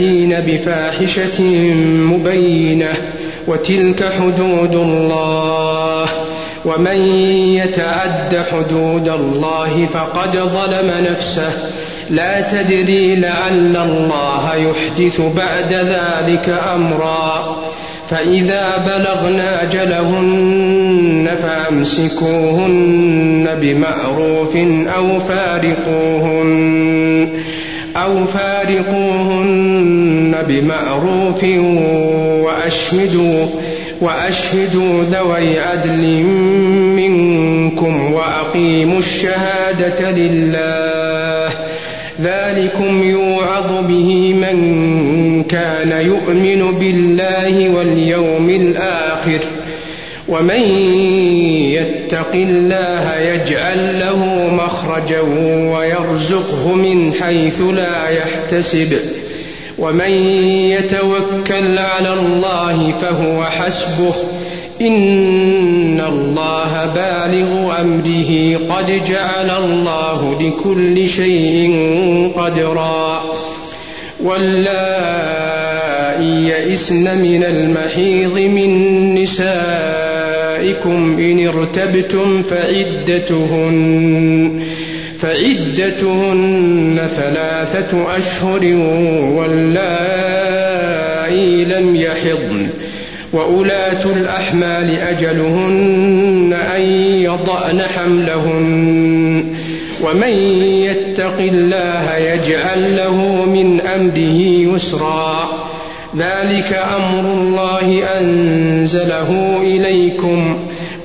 أن يأتين بفاحشة مبينة وتلك حدود الله ومن يتعد حدود الله فقد ظلم نفسه لا تدري لعل الله يحدث بعد ذلك أمرا فإذا بلغن أجلهن فأمسكوهن بمعروف أو فارقوهن أو فارقوهن بمعروف وأشهدوا وأشهدوا ذوي عدل منكم وأقيموا الشهادة لله. ذلكم يوعظ به من كان يؤمن بالله واليوم الآخر. ومن يتق الله يجعل له مخرجا ويرزقه من حيث لا يحتسب. ومن يتوكل على الله فهو حسبه. إن الله بالغ أمره. قد جعل الله لكل شيء قدرا. واللائي يئسن من المحيض من نسائكم إن ارتبتم فعدتهن. فعدتهن ثلاثة أشهر واللائي لم يحضن. وأولاة الأحمال أجلهن أن يضأن حملهن. ومن يتق الله يجعل له من أمره يسرا. ذلك أمر الله أنزله إليكم.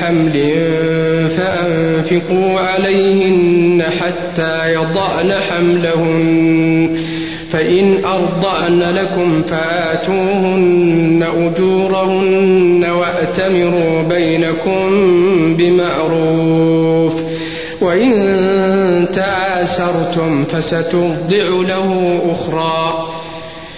حمل فأنفقوا عليهن حتى يضعن حملهن. فإن أرضأن لكم فآتوهن أجورهن وأتمروا بينكم بمعروف. وإن تعاسرتم فسترضع له أخرى.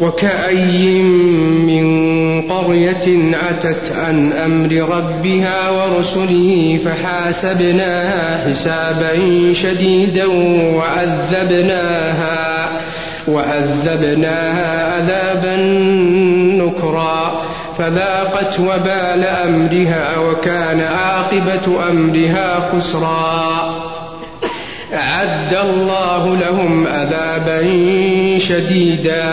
وكأي من قرية عتت عن أمر ربها ورسله فحاسبناها حسابا شديدا وعذبناها وعذبناها عذابا نكرا. فذاقت وبال أمرها وكان عاقبة أمرها خسرا. أعد الله لهم عذابا شديدا.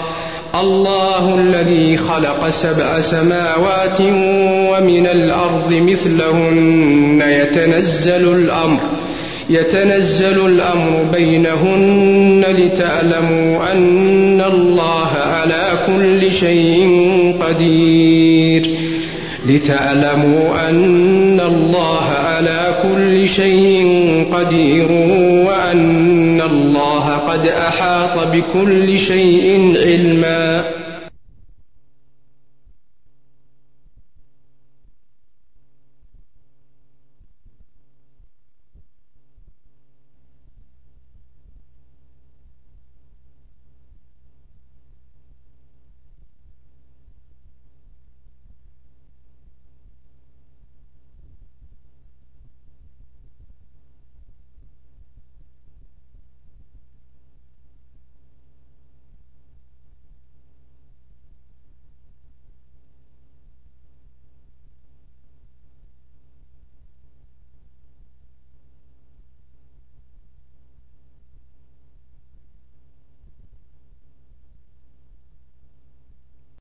الله الذي خلق سبع سماوات ومن الأرض مثلهن. يتنزل الأمر يتنزل الأمر بينهن لتعلموا أن الله على كل شيء قدير. لتعلموا أن الله على كل شيء قدير وأن الله قد أحاط بكل شيء علما.